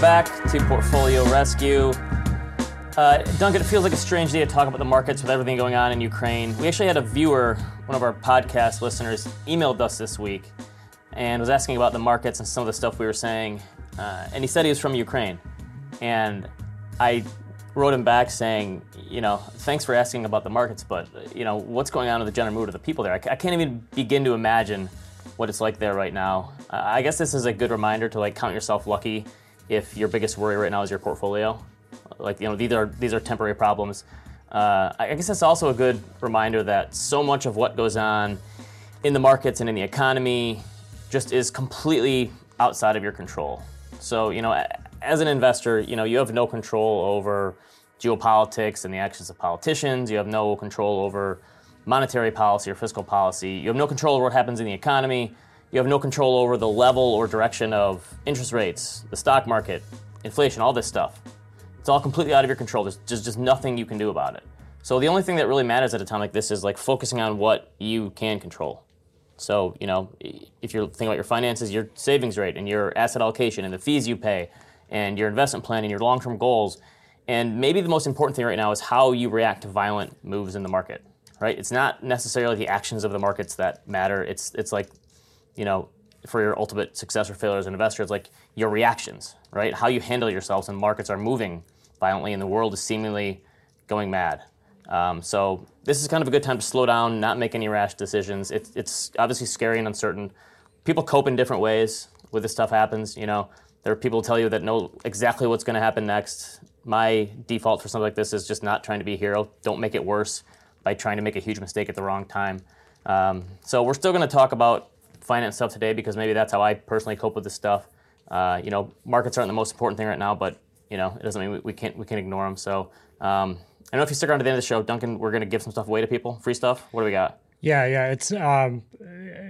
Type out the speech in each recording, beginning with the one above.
Welcome back to Portfolio Rescue. Uh, Duncan, it feels like a strange day to talk about the markets with everything going on in Ukraine. We actually had a viewer, one of our podcast listeners, emailed us this week and was asking about the markets and some of the stuff we were saying. Uh, and he said he was from Ukraine. And I wrote him back saying, you know, thanks for asking about the markets, but, you know, what's going on in the general mood of the people there? I, I can't even begin to imagine what it's like there right now. Uh, I guess this is a good reminder to like count yourself lucky if your biggest worry right now is your portfolio. Like you know these are these are temporary problems. Uh, I guess that's also a good reminder that so much of what goes on in the markets and in the economy just is completely outside of your control. So you know, as an investor, you know you have no control over geopolitics and the actions of politicians. You have no control over monetary policy or fiscal policy. You have no control over what happens in the economy. You have no control over the level or direction of interest rates, the stock market, inflation, all this stuff. It's all completely out of your control. There's just, just nothing you can do about it. So the only thing that really matters at a time like this is like focusing on what you can control. So, you know, if you're thinking about your finances, your savings rate and your asset allocation and the fees you pay and your investment plan and your long-term goals. And maybe the most important thing right now is how you react to violent moves in the market right? It's not necessarily the actions of the markets that matter. It's it's like, you know, for your ultimate success or failure as an investor, it's like your reactions, right? How you handle yourselves when markets are moving violently and the world is seemingly going mad. Um, so this is kind of a good time to slow down, not make any rash decisions. It's it's obviously scary and uncertain. People cope in different ways when this stuff happens. You know, there are people who tell you that know exactly what's going to happen next. My default for something like this is just not trying to be a hero. Don't make it worse by trying to make a huge mistake at the wrong time. Um, so we're still going to talk about finance stuff today because maybe that's how I personally cope with this stuff. Uh, you know, markets aren't the most important thing right now, but you know, it doesn't mean we, we can't we can't ignore them. So um, I know if you stick around to the end of the show, Duncan, we're going to give some stuff away to people, free stuff. What do we got? Yeah, yeah, it's um,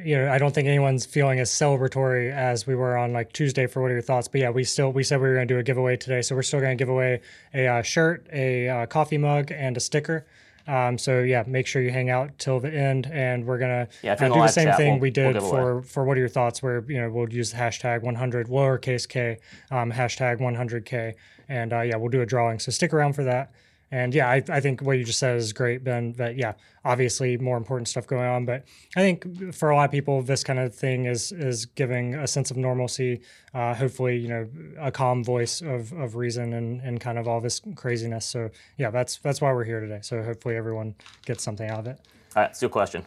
you know, I don't think anyone's feeling as celebratory as we were on like Tuesday for what are your thoughts. But yeah, we still we said we were going to do a giveaway today, so we're still going to give away a uh, shirt, a uh, coffee mug, and a sticker. Um, so yeah, make sure you hang out till the end, and we're gonna yeah, uh, do the same chat, thing we'll, we did we'll for for what are your thoughts? Where you know we'll use the hashtag 100 lowercase k, um, hashtag 100k, and uh, yeah, we'll do a drawing. So stick around for that. And yeah, I, I think what you just said is great, Ben. That yeah, obviously more important stuff going on, but I think for a lot of people, this kind of thing is is giving a sense of normalcy. Uh, hopefully, you know, a calm voice of, of reason and, and kind of all this craziness. So yeah, that's that's why we're here today. So hopefully everyone gets something out of it. All right, let's question.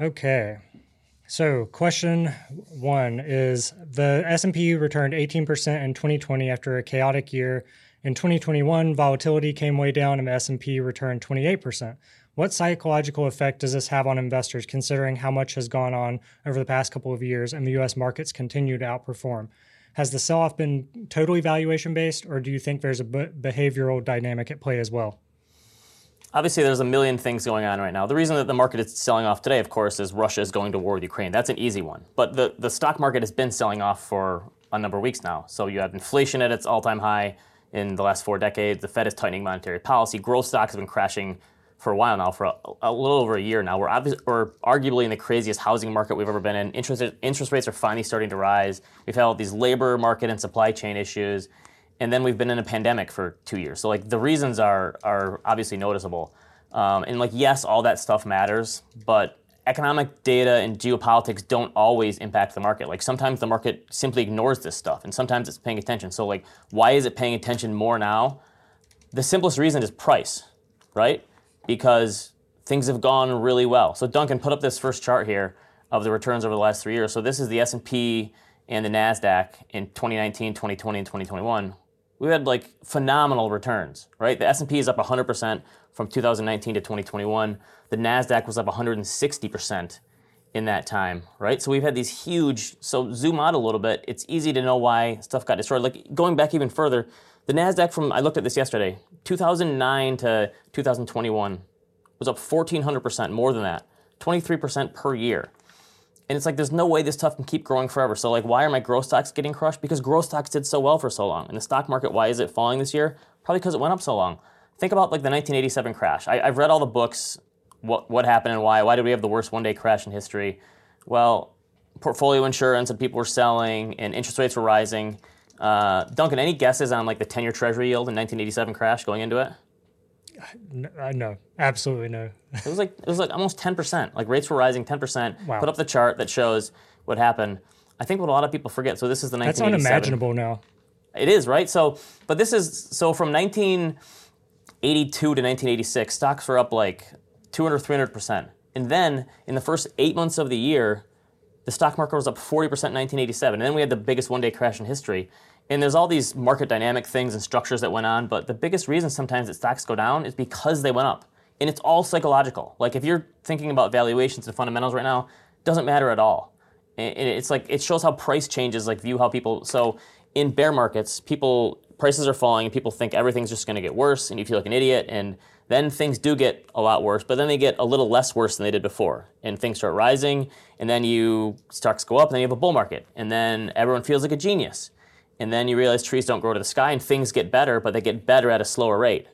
Okay. So, question one is the S&P returned 18% in 2020 after a chaotic year in 2021, volatility came way down and the S&P returned 28%. What psychological effect does this have on investors considering how much has gone on over the past couple of years and the US markets continue to outperform? Has the sell-off been totally valuation based or do you think there's a behavioral dynamic at play as well? Obviously, there's a million things going on right now. The reason that the market is selling off today, of course, is Russia is going to war with Ukraine. That's an easy one. But the, the stock market has been selling off for a number of weeks now. So you have inflation at its all time high in the last four decades. The Fed is tightening monetary policy. Growth stocks have been crashing for a while now, for a, a little over a year now. We're, obvi- we're arguably in the craziest housing market we've ever been in. Interest, interest rates are finally starting to rise. We've had all these labor market and supply chain issues. And then we've been in a pandemic for two years. So, like, the reasons are, are obviously noticeable. Um, and, like, yes, all that stuff matters, but economic data and geopolitics don't always impact the market. Like sometimes the market simply ignores this stuff and sometimes it's paying attention. So like why is it paying attention more now? The simplest reason is price, right? Because things have gone really well. So Duncan put up this first chart here of the returns over the last 3 years. So this is the S&P and the Nasdaq in 2019, 2020 and 2021. We had like phenomenal returns, right? The S&P is up 100% from 2019 to 2021. The Nasdaq was up 160% in that time, right? So we've had these huge. So zoom out a little bit. It's easy to know why stuff got destroyed. Like going back even further, the Nasdaq from I looked at this yesterday, 2009 to 2021 was up 1400%, more than that, 23% per year. And it's like there's no way this stuff can keep growing forever. So like why are my growth stocks getting crushed? Because growth stocks did so well for so long. And the stock market, why is it falling this year? Probably because it went up so long think about like the 1987 crash. I, have read all the books, what, what happened and why. Why did we have the worst one day crash in history? Well, portfolio insurance and people were selling and interest rates were rising. Uh, Duncan, any guesses on like the 10 year treasury yield in 1987 crash going into it? No, uh, no, absolutely no. it was like it was like almost 10%. Like rates were rising 10%. Wow. Put up the chart that shows what happened. I think what a lot of people forget. So this is the 1987. That's unimaginable now. It is right. So, but this is so from 1982 to 1986, stocks were up like 200, 300 percent, and then in the first eight months of the year, the stock market was up 40 percent in 1987, and then we had the biggest one-day crash in history. And there's all these market dynamic things and structures that went on, but the biggest reason sometimes that stocks go down is because they went up. And it's all psychological. Like if you're thinking about valuations and fundamentals right now, doesn't matter at all. And it's like it shows how price changes like view how people so in bear markets, people prices are falling and people think everything's just going to get worse and you feel like an idiot and then things do get a lot worse, but then they get a little less worse than they did before. And things start rising, and then you stocks go up, and then you have a bull market, and then everyone feels like a genius and then you realize trees don't grow to the sky and things get better, but they get better at a slower rate.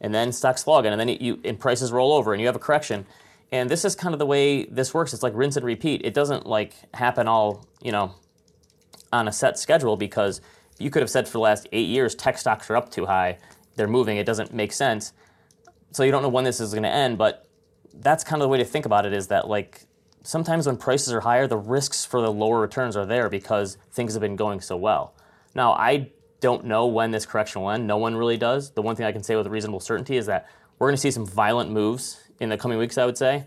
And then stocks fall again, and then you and prices roll over, and you have a correction. And this is kind of the way this works. It's like rinse and repeat. It doesn't like happen all you know on a set schedule because you could have said for the last eight years tech stocks are up too high, they're moving. It doesn't make sense. So you don't know when this is going to end, but that's kind of the way to think about it. Is that like sometimes when prices are higher, the risks for the lower returns are there because things have been going so well. Now, I don't know when this correction will end. No one really does. The one thing I can say with reasonable certainty is that we're going to see some violent moves in the coming weeks, I would say.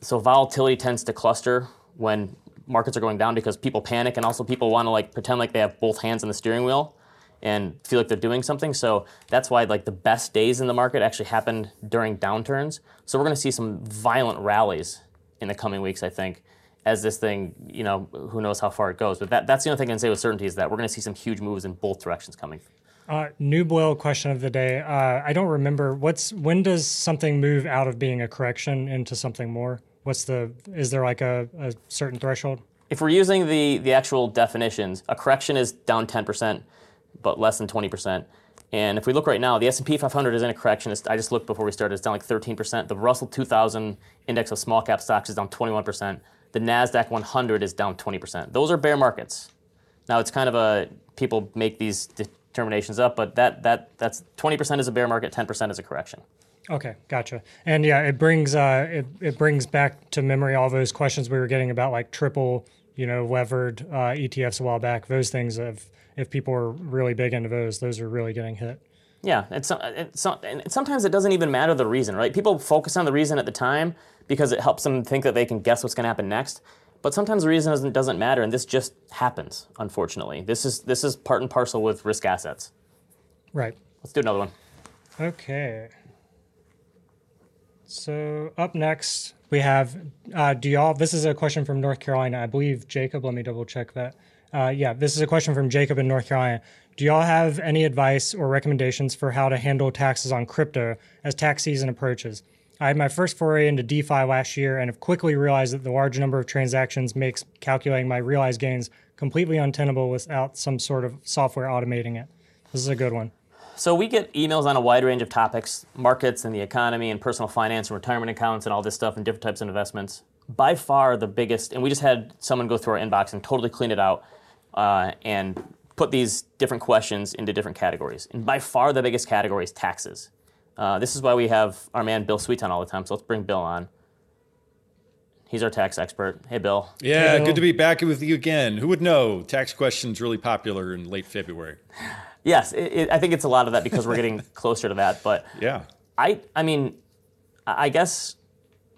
So volatility tends to cluster when markets are going down because people panic and also people want to like pretend like they have both hands on the steering wheel and feel like they're doing something. So that's why like the best days in the market actually happened during downturns. So we're going to see some violent rallies in the coming weeks, I think as this thing, you know, who knows how far it goes. But that, that's the only thing I can say with certainty is that we're going to see some huge moves in both directions coming. Uh, new boil question of the day. Uh, I don't remember what's when does something move out of being a correction into something more? What's the is there like a, a certain threshold? If we're using the the actual definitions, a correction is down ten percent, but less than twenty percent. And if we look right now, the S&P 500 is in a correction. It's, I just looked before we started. It's down like 13%. The Russell 2000 index of small cap stocks is down 21% the NASDAQ 100 is down 20%. Those are bear markets. Now, it's kind of a, people make these determinations up, but that, that, that's 20% is a bear market, 10% is a correction. Okay, gotcha. And yeah, it brings uh, it, it brings back to memory all those questions we were getting about like triple, you know, levered uh, ETFs a while back. Those things, if if people are really big into those, those are really getting hit. Yeah, it's, it's, and sometimes it doesn't even matter the reason, right? People focus on the reason at the time because it helps them think that they can guess what's going to happen next. But sometimes the reason doesn't, doesn't matter, and this just happens. Unfortunately, this is this is part and parcel with risk assets. Right. Let's do another one. Okay. So up next we have uh, do y'all? This is a question from North Carolina, I believe. Jacob, let me double check that. Uh, yeah, this is a question from Jacob in North Carolina. Do y'all have any advice or recommendations for how to handle taxes on crypto as tax season approaches? I had my first foray into DeFi last year and have quickly realized that the large number of transactions makes calculating my realized gains completely untenable without some sort of software automating it. This is a good one. So we get emails on a wide range of topics, markets and the economy and personal finance and retirement accounts and all this stuff and different types of investments. By far the biggest, and we just had someone go through our inbox and totally clean it out uh, and put these different questions into different categories. And by far the biggest category is taxes. Uh, this is why we have our man Bill Sweet on all the time. So let's bring Bill on. He's our tax expert. Hey, Bill. Yeah, hey, Bill. good to be back with you again. Who would know? Tax questions really popular in late February. Yes, it, it, I think it's a lot of that because we're getting closer to that. But yeah, I, I mean, I guess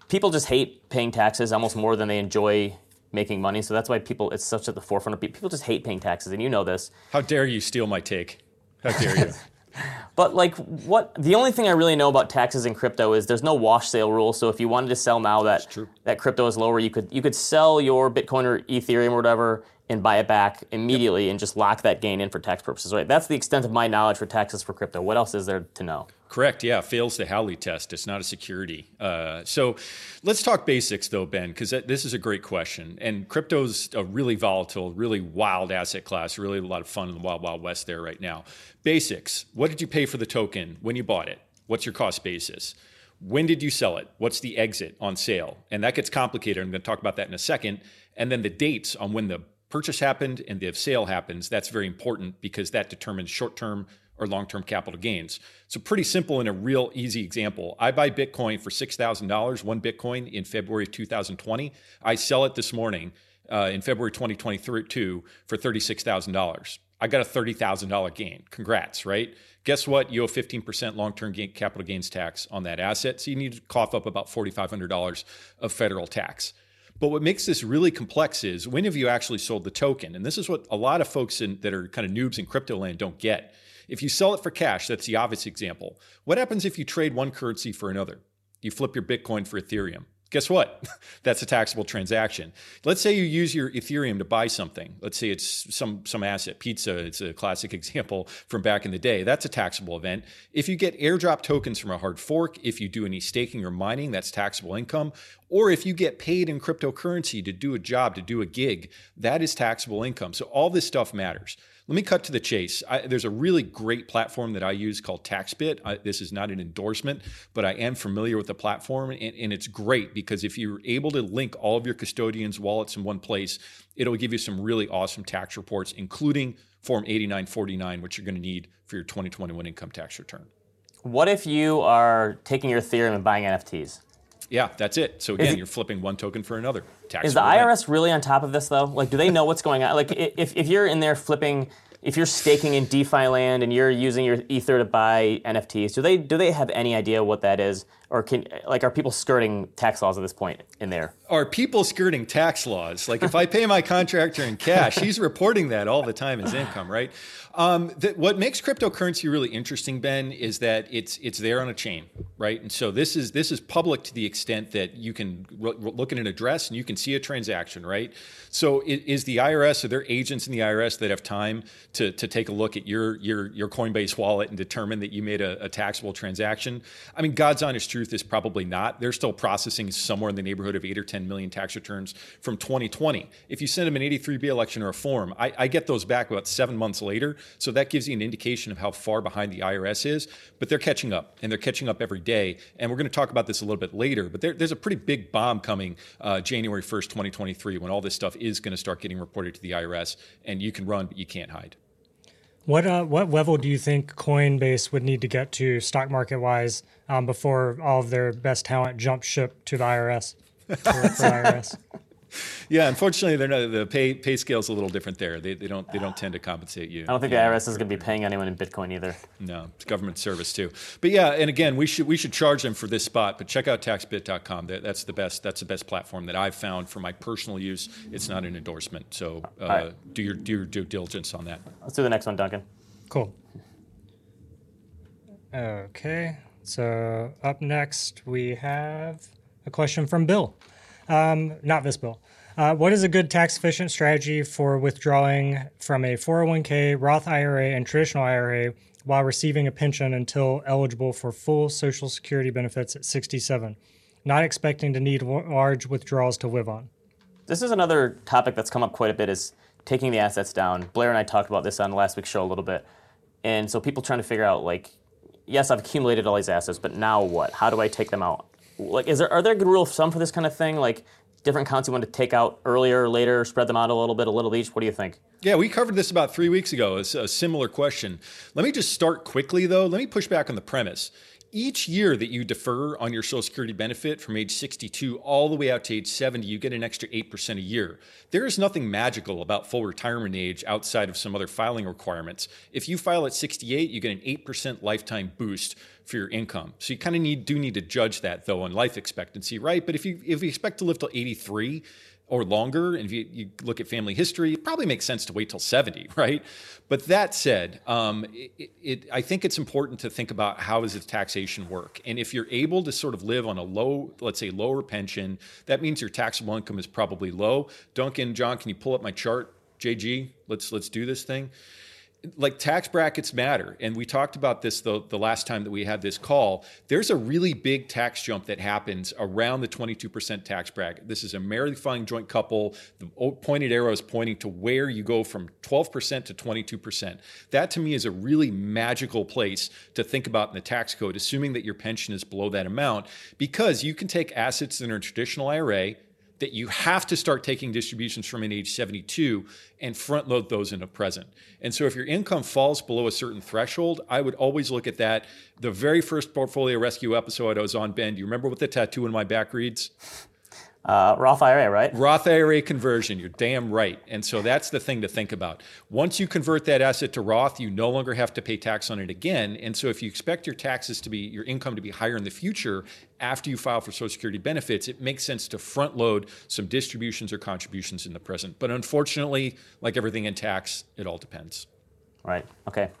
people just hate paying taxes almost more than they enjoy making money. So that's why people, it's such at the forefront of people. People just hate paying taxes, and you know this. How dare you steal my take? How dare you? but like, what? The only thing I really know about taxes in crypto is there's no wash sale rule. So if you wanted to sell now that that crypto is lower, you could you could sell your Bitcoin or Ethereum or whatever and buy it back immediately yep. and just lock that gain in for tax purposes. Right? That's the extent of my knowledge for taxes for crypto. What else is there to know? Correct. Yeah, fails the Howey test. It's not a security. Uh, so, let's talk basics though, Ben, because this is a great question. And crypto's a really volatile, really wild asset class. Really a lot of fun in the wild, wild west there right now. Basics. What did you pay for the token when you bought it? What's your cost basis? When did you sell it? What's the exit on sale? And that gets complicated. I'm going to talk about that in a second. And then the dates on when the purchase happened and the sale happens, that's very important because that determines short term or long term capital gains. So, pretty simple and a real easy example. I buy Bitcoin for $6,000, one Bitcoin in February of 2020. I sell it this morning uh, in February 2022 for $36,000. I got a $30,000 gain. Congrats, right? Guess what? You owe 15% long term capital gains tax on that asset. So, you need to cough up about $4,500 of federal tax. But what makes this really complex is when have you actually sold the token? And this is what a lot of folks in, that are kind of noobs in crypto land don't get. If you sell it for cash, that's the obvious example. What happens if you trade one currency for another? You flip your Bitcoin for Ethereum. Guess what? That's a taxable transaction. Let's say you use your Ethereum to buy something. Let's say it's some some asset, pizza. It's a classic example from back in the day. That's a taxable event. If you get airdrop tokens from a hard fork, if you do any staking or mining, that's taxable income. Or if you get paid in cryptocurrency to do a job, to do a gig, that is taxable income. So all this stuff matters. Let me cut to the chase. I, there's a really great platform that I use called TaxBit. I, this is not an endorsement, but I am familiar with the platform, and, and it's great because if you're able to link all of your custodians' wallets in one place, it'll give you some really awesome tax reports, including Form 8949, which you're going to need for your 2021 income tax return. What if you are taking your Ethereum and buying NFTs? Yeah, that's it. So again, it, you're flipping one token for another. Tax is the IRS really on top of this though? Like, do they know what's going on? Like, if, if you're in there flipping, if you're staking in DeFi land and you're using your Ether to buy NFTs, do they do they have any idea what that is? Or can like are people skirting tax laws at this point in there? Are people skirting tax laws? Like if I pay my contractor in cash, he's reporting that all the time as income, right? Um, the, what makes cryptocurrency really interesting, Ben, is that it's it's there on a chain, right? And so this is this is public to the extent that you can look at an address and you can see a transaction, right? So is the IRS or there agents in the IRS that have time to to take a look at your your your Coinbase wallet and determine that you made a, a taxable transaction? I mean, God's honest truth truth is probably not. They're still processing somewhere in the neighborhood of eight or 10 million tax returns from 2020. If you send them an 83B election or a form, I, I get those back about seven months later. So that gives you an indication of how far behind the IRS is. But they're catching up, and they're catching up every day. And we're going to talk about this a little bit later. But there, there's a pretty big bomb coming uh, January 1st, 2023, when all this stuff is going to start getting reported to the IRS, and you can run, but you can't hide. What uh, what level do you think Coinbase would need to get to stock market wise um, before all of their best talent jump ship to the IRS? IRS? yeah, unfortunately, they're not, the pay pay scale is a little different there. They, they don't they don't tend to compensate you. I don't think the IRS is going to be paying anyone in Bitcoin either. No, it's government service too. But yeah, and again, we should we should charge them for this spot. But check out taxbit.com. That's the best that's the best platform that I've found for my personal use. It's not an endorsement, so uh, right. do your do your due diligence on that. Let's do the next one, Duncan. Cool. Okay, so up next we have a question from Bill. Um, not this bill. Uh, what is a good tax efficient strategy for withdrawing from a 401k, Roth IRA, and traditional IRA while receiving a pension until eligible for full Social Security benefits at 67, not expecting to need large withdrawals to live on? This is another topic that's come up quite a bit is taking the assets down. Blair and I talked about this on last week's show a little bit. And so people trying to figure out like, yes, I've accumulated all these assets, but now what? How do I take them out? Like, is there are there good rule of thumb for this kind of thing? Like, different accounts you want to take out earlier, later, spread them out a little bit, a little each? What do you think? Yeah, we covered this about three weeks ago. It's a similar question. Let me just start quickly, though. Let me push back on the premise each year that you defer on your Social Security benefit from age 62 all the way out to age 70, you get an extra 8% a year. There is nothing magical about full retirement age outside of some other filing requirements. If you file at 68, you get an 8% lifetime boost for your income. So you kind of need do need to judge that though on life expectancy, right? But if you if you expect to live till 83, or longer. And if you, you, look at family history, it probably makes sense to wait till 70, right? But that said, um, it, it, I think it's important to think about how does the taxation work. And if you're able to sort of live on a low, let's say lower pension, that means your taxable income is probably low. Duncan, John, can you pull up my chart? JG, let's let's do this thing like tax brackets matter. And we talked about this the, the last time that we had this call. There's a really big tax jump that happens around the 22% tax bracket. This is a married joint couple. The pointed arrow is pointing to where you go from 12% to 22% that to me is a really magical place to think about in the tax code assuming that your pension is below that amount because you can take assets in a traditional ira that you have to start taking distributions from an age 72 and front load those into present. And so if your income falls below a certain threshold, I would always look at that. The very first portfolio rescue episode I was on, Ben, do you remember what the tattoo in my back reads? Uh, Roth IRA, right? Roth IRA conversion. You're damn right. And so that's the thing to think about. Once you convert that asset to Roth, you no longer have to pay tax on it again. And so if you expect your taxes to be, your income to be higher in the future after you file for Social Security benefits, it makes sense to front load some distributions or contributions in the present. But unfortunately, like everything in tax, it all depends. Right. Okay.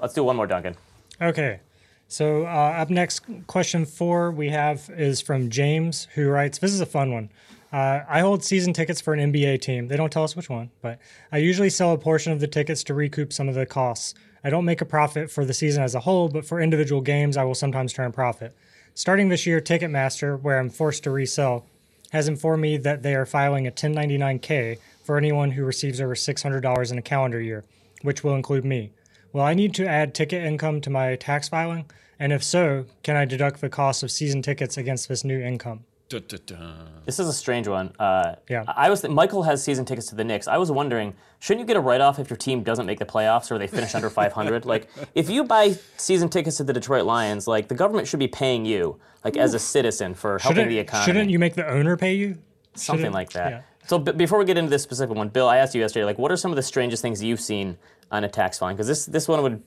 Let's do one more, Duncan. Okay. So uh, up next, question four we have is from James, who writes, "This is a fun one. Uh, I hold season tickets for an NBA team. They don't tell us which one, but I usually sell a portion of the tickets to recoup some of the costs. I don't make a profit for the season as a whole, but for individual games, I will sometimes turn a profit. Starting this year, Ticketmaster, where I'm forced to resell, has informed me that they are filing a 1099K for anyone who receives over $600 in a calendar year, which will include me. Will I need to add ticket income to my tax filing? And if so, can I deduct the cost of season tickets against this new income? Da, da, da. This is a strange one. Uh, yeah. I was th- Michael has season tickets to the Knicks. I was wondering, shouldn't you get a write off if your team doesn't make the playoffs or they finish under 500? Like, if you buy season tickets to the Detroit Lions, like the government should be paying you, like as a citizen, for helping shouldn't, the economy. Shouldn't you make the owner pay you? Something Shouldn't- like that. yeah. So b- before we get into this specific one, Bill, I asked you yesterday, like, what are some of the strangest things you've seen on a tax filing? Because this this one would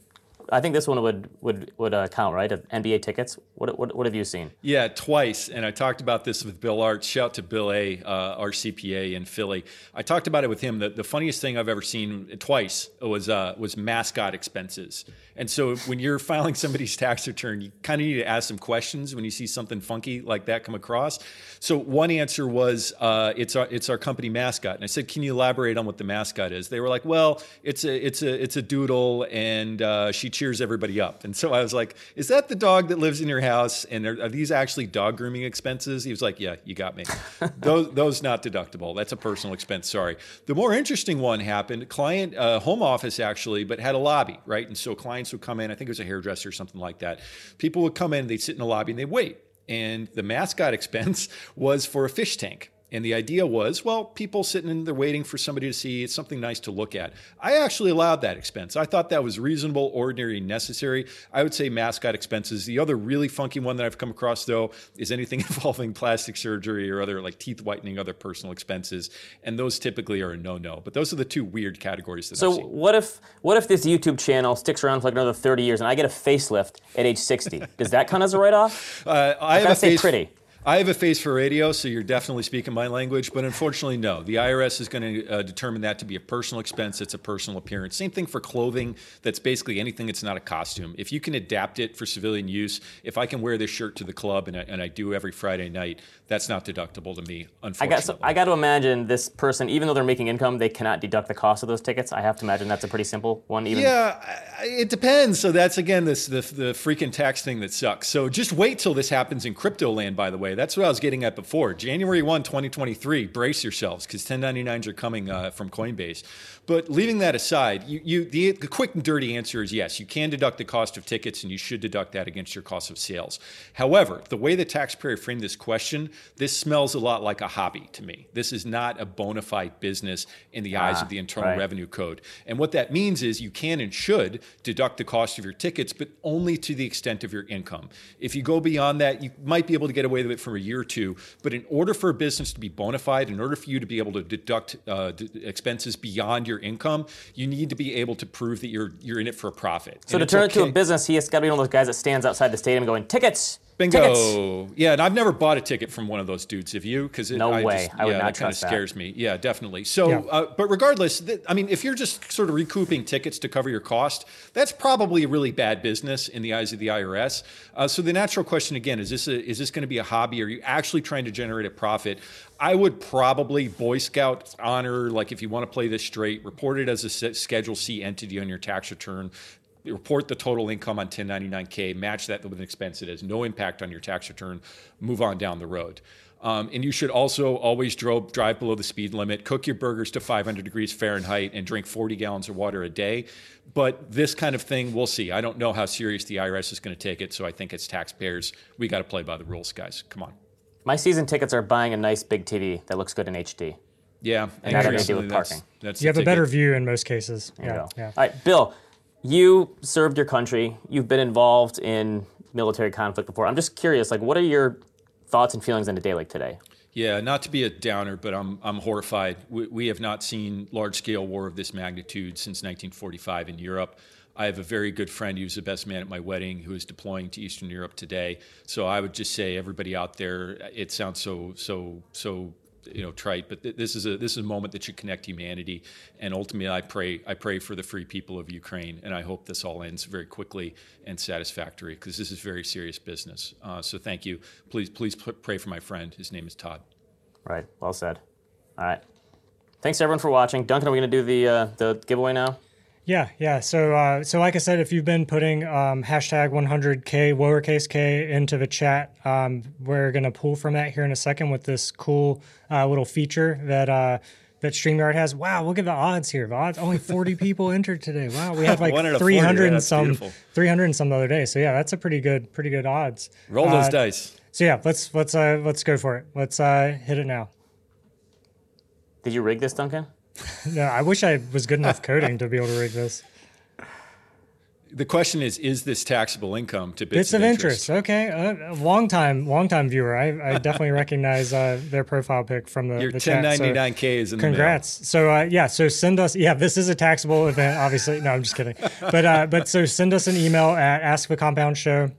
I think this one would would would uh, count, right? NBA tickets. What, what what have you seen? Yeah, twice. And I talked about this with Bill Art. Shout to Bill A, uh, our CPA in Philly. I talked about it with him. The, the funniest thing I've ever seen twice was uh, was mascot expenses. And so when you're filing somebody's tax return, you kind of need to ask some questions when you see something funky like that come across. So one answer was uh, it's our it's our company mascot. And I said, can you elaborate on what the mascot is? They were like, well, it's a it's a it's a doodle, and uh, she cheers everybody up. And so I was like, is that the dog that lives in your house? And are, are these actually dog grooming expenses? He was like, yeah, you got me. those those not deductible. That's a personal expense. Sorry. The more interesting one happened. Client uh, home office actually, but had a lobby, right? And so clients would come in. I think it was a hairdresser or something like that. People would come in. They'd sit in the lobby and they'd wait. And the mascot expense was for a fish tank. And the idea was, well, people sitting in there waiting for somebody to see, it's something nice to look at. I actually allowed that expense. I thought that was reasonable, ordinary, necessary. I would say mascot expenses. The other really funky one that I've come across, though, is anything involving plastic surgery or other like teeth whitening, other personal expenses. And those typically are a no-no. But those are the two weird categories that So seen. what if what if this YouTube channel sticks around for like another 30 years and I get a facelift at age 60? Does that count as a write off? Uh, I have gotta a say face pretty. I have a face for radio, so you're definitely speaking my language. But unfortunately, no. The IRS is going to uh, determine that to be a personal expense. It's a personal appearance. Same thing for clothing. That's basically anything that's not a costume. If you can adapt it for civilian use, if I can wear this shirt to the club and I, and I do every Friday night, that's not deductible to me. I Unfortunately, got so I got to imagine this person, even though they're making income, they cannot deduct the cost of those tickets. I have to imagine that's a pretty simple one. Even Yeah, it depends. So that's again this the, the freaking tax thing that sucks. So just wait till this happens in crypto land. By the way, that's what I was getting at before. January 1, 2023. Brace yourselves because 1099s are coming uh, from Coinbase. But leaving that aside, you, you the, the quick and dirty answer is yes. You can deduct the cost of tickets, and you should deduct that against your cost of sales. However, the way the taxpayer framed this question, this smells a lot like a hobby to me. This is not a bona fide business in the eyes Ah, of the Internal right. Revenue Code. And what that means is you can and should deduct the cost of your tickets, but only to the extent of your income. If you go beyond that, you might be able to get away with it for a year or two. But in order for a business to be bona fide, in order for you to be able to deduct uh, d- expenses beyond your income, you need to be able to prove that you're you're in it for a profit. So to turn it to a business, he has got to be one of those guys that stands outside the stadium going tickets. Bingo. Tickets. Yeah, and I've never bought a ticket from one of those dudes. Have you? Because No I way. Just, I would yeah, not that kind of trust that. scares me. Yeah, definitely. So, Yeah. uh, but regardless, th- I mean, if you're just sort of recouping tickets to cover your cost, that's probably a really bad business in the eyes of the IRS. Uh, so the natural question again is this: a, is this going to be a hobby? Are you actually trying to generate a profit? I would probably Boy Scout honor, like if you want to play this straight, report it as a Schedule C entity on your tax return report the total income on 1099K, match that with an expense that has no impact on your tax return, move on down the road. Um, and you should also always drive, drive below the speed limit, cook your burgers to 500 degrees Fahrenheit, and drink 40 gallons of water a day. But this kind of thing, we'll see. I don't know how serious the IRS is going to take it, so I think as taxpayers, we got to play by the rules, guys. Come on. My season tickets are buying a nice big TV that looks good in HD. Yeah, and that has to do with parking. That's, that's you have a better view in most cases. yeah, yeah. All right, Bill, you served your country. You've been involved in military conflict before. I'm just curious, like, what are your thoughts and feelings on a day like today? Yeah, not to be a downer, but I'm I'm horrified. We, we have not seen large scale war of this magnitude since 1945 in Europe. I have a very good friend who's the best man at my wedding who is deploying to Eastern Europe today. So I would just say everybody out there, it sounds so so so you know trite, but th- this is a this is a moment that should connect humanity. And ultimately, I pray I pray for the free people of Ukraine, and I hope this all ends very quickly and satisfactory because this is very serious business. Uh, so thank you. Please please pray for my friend. His name is Todd. Right. Well said. All right. Thanks everyone for watching. Duncan, are we going to do the uh, the giveaway now? Yeah, yeah. So, uh, so like I said, if you've been putting um, hashtag 100k lowercase k into the chat, um, we're gonna pull from that here in a second with this cool uh, little feature that uh, that Streamyard has. Wow, look at the odds here. The odds only 40 people entered today. Wow, we had like 300 and some, beautiful. 300 and some the other day. So yeah, that's a pretty good, pretty good odds. Roll those uh, dice. So yeah, let's let's uh, let's go for it. Let's uh, hit it now. Did you rig this, Duncan? No, I wish I was good enough coding to be able to rig this. The question is: Is this taxable income to bits, bits of, of interest? interest. Okay, uh, long time, long time viewer. I, I definitely recognize uh, their profile pic from the your 1099k is in congrats. the So uh, yeah, so send us. Yeah, this is a taxable event. Obviously, no, I'm just kidding. But uh, but so send us an email at askthecompoundshow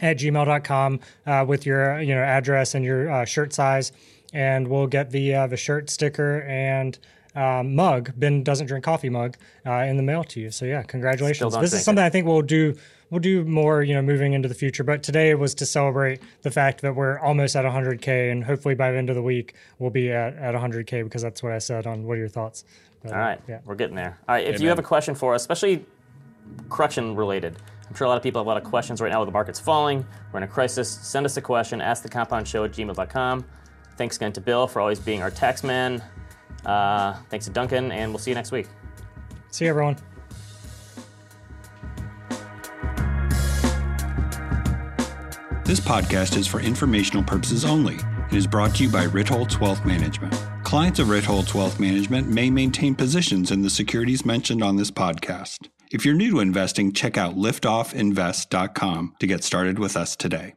at gmail.com uh, with your you know address and your uh, shirt size, and we'll get the uh, the shirt sticker and um, mug, Ben doesn't drink coffee mug, uh, in the mail to you. So yeah, congratulations. This is something it. I think we'll do. We'll do more, you know, moving into the future. But today was to celebrate the fact that we're almost at 100k, and hopefully by the end of the week we'll be at, at 100k because that's what I said on. What are your thoughts? But, All right, yeah, we're getting there. All right, if Amen. you have a question for us, especially Crutchin related. I'm sure a lot of people have a lot of questions right now with the market's falling. We're in a crisis. Send us a question. Ask the compound show at gmail.com. Thanks again to Bill for always being our tax man. Uh, thanks to Duncan, and we'll see you next week. See you, everyone. This podcast is for informational purposes only and is brought to you by Ritholtz Wealth Management. Clients of Ritholtz Wealth Management may maintain positions in the securities mentioned on this podcast. If you're new to investing, check out liftoffinvest.com to get started with us today.